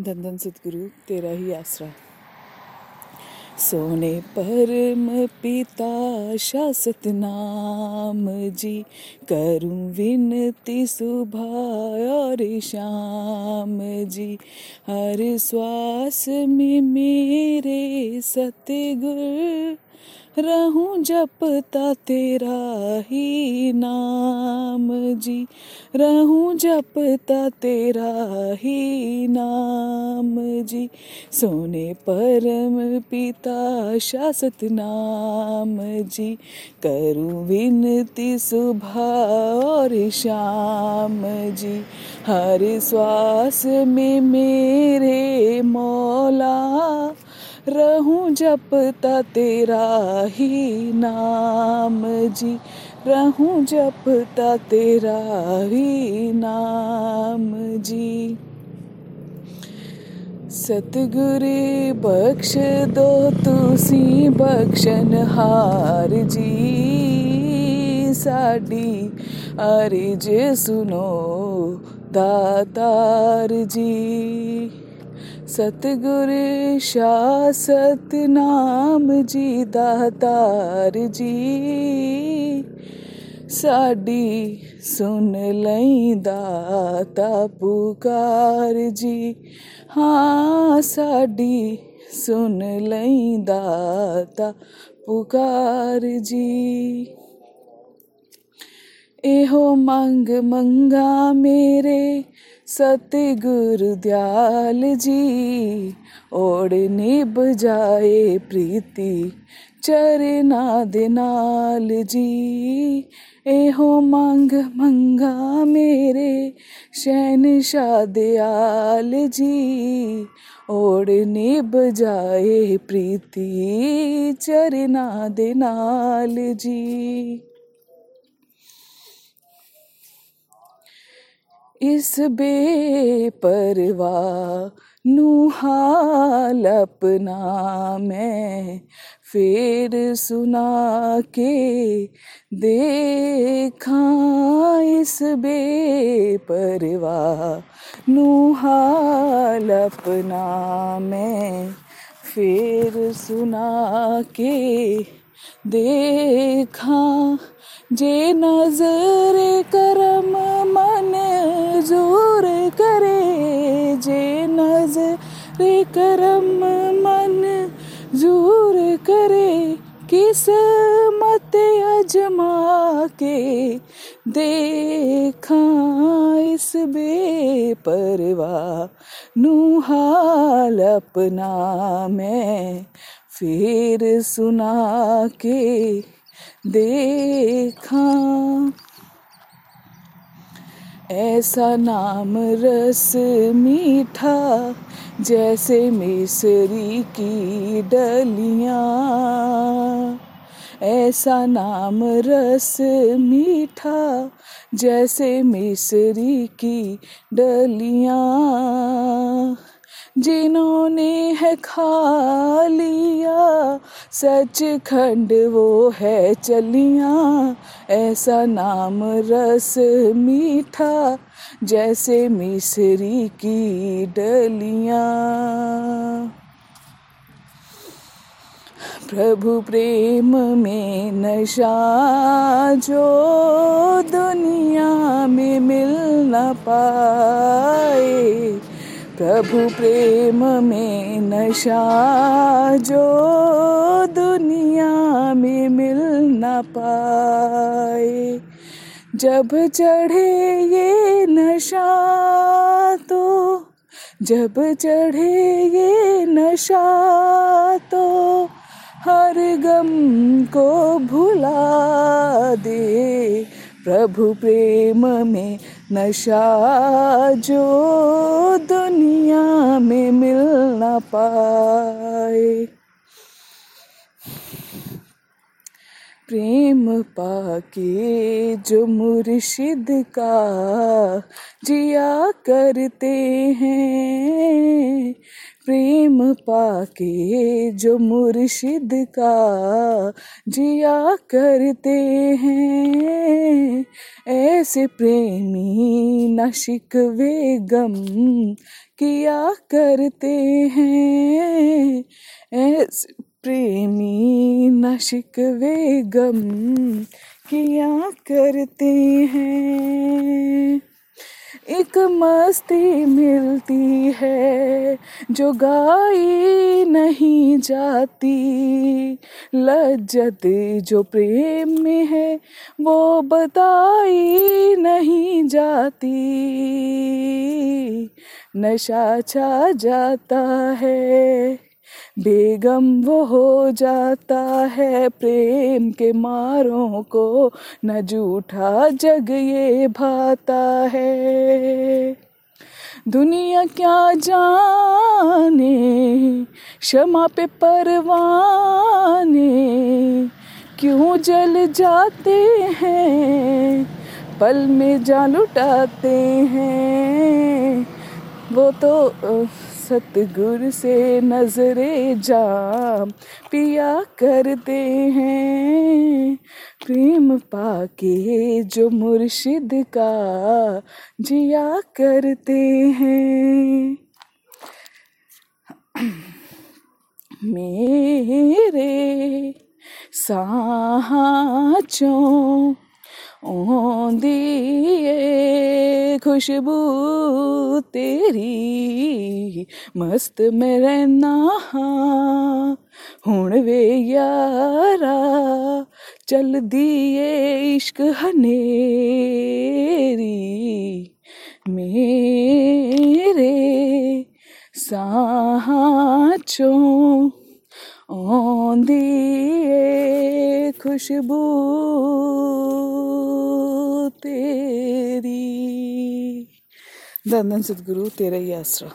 धन धन सतगुरु, तेरा ही आसरा। सोने परम पिता, शासत नाम जी, करूँ विनती सुबह और शाम जी। हर श्वास में मेरे सतगुर रहूँ जपता तेरा ही नाम जी। रहूँ जपता तेरा ही नाम जी। सोने परम पिता शासत नाम जी। करूँ विनती सुबह और शाम जी। हर श्वास में मेरे मौला रहूँ जपता तेरा ही नाम जी। रहूँ जपता तेरा ही नाम जी। सतगुरे बख्श दो तुसी, बख्शन हार जी। साडी अरिज सुनो दातार जी। सतगुर शाह सतनाम जी दातार जी। साडी सुन लई दाता पुकार जी। हाँ साडी सुन लई दाता पुकार जी। एहो मंग मंगा मेरे सतगुरु दयाल जी ओड़ निभ जाए प्रीति चरना दे जी। एहो मंग मंगा मेरे शहनशाह दयाल जी ओड़ निभ जाए प्रीति चरना दे जी। इस बेपरवाह नू हाल अपना मैं फिर सुना के देखा इस बेपरवाह नू हाल अपना मैं फिर सुना के देखा जे नज़र करम ज़ोर करे जे नज़र करम मन, ज़ोर करे किस्मत अजमा के देखा इस बेपरवाह नू हाल अपना मैं, फिर सुना के देखा ऐसा नाम रस मीठा, जैसे मिसरी की डलियाँ। ऐसा नाम रस मीठा, जैसे मिसरी की डलियाँ। जिन्होंने है खा लिया, सच खंड वो है चलियाँ। ऐसा नाम रस मीठा, जैसे मिसरी की डलियाँ। प्रभु प्रेम में नशा जो दुनिया में मिल न पाए प्रभु प्रेम में नशा जो दुनिया में मिल न पाए। जब चढ़े ये नशा तो जब चढ़े ये नशा तो हर गम को भुला दे। प्रभु प्रेम में नशा जो दुनिया में मिल ना पाए। प्रेम पाके जो मुर्शिद का जिया करते हैं प्रेम पाके जो मुर्शिद का जिया करते हैं। ऐसे प्रेमी न शिकवे गम किया करते हैं। ऐसे प्रेमी न शिकवे गम किया करते हैं। एक मस्ती मिलती है, जो गाई नहीं जाती। लज्जत जो प्रेम में है, वो बताई नहीं जाती। नशा छा जाता है बेगम वो हो जाता है प्रेम के मारों को, न जूठा जग ये भाता है। दुनिया क्या जाने, क्षमा पे परवाने, क्यों जल जाते हैं, पल में जा लुटाते हैं। वो तो सतगुर से नजरे जाम पिया करते हैं। प्रेम पाके जो मुर्शिद का जिया करते हैं। मेरे साचों ओंदी खुशबू तेरी, मस्त में रहना हूँ वे यारा, चल दिए इश्क हनेरी। मेरे साचों ओंदी खुशबू तेरी। धन धन सदगुरु तेरा ही आसरा।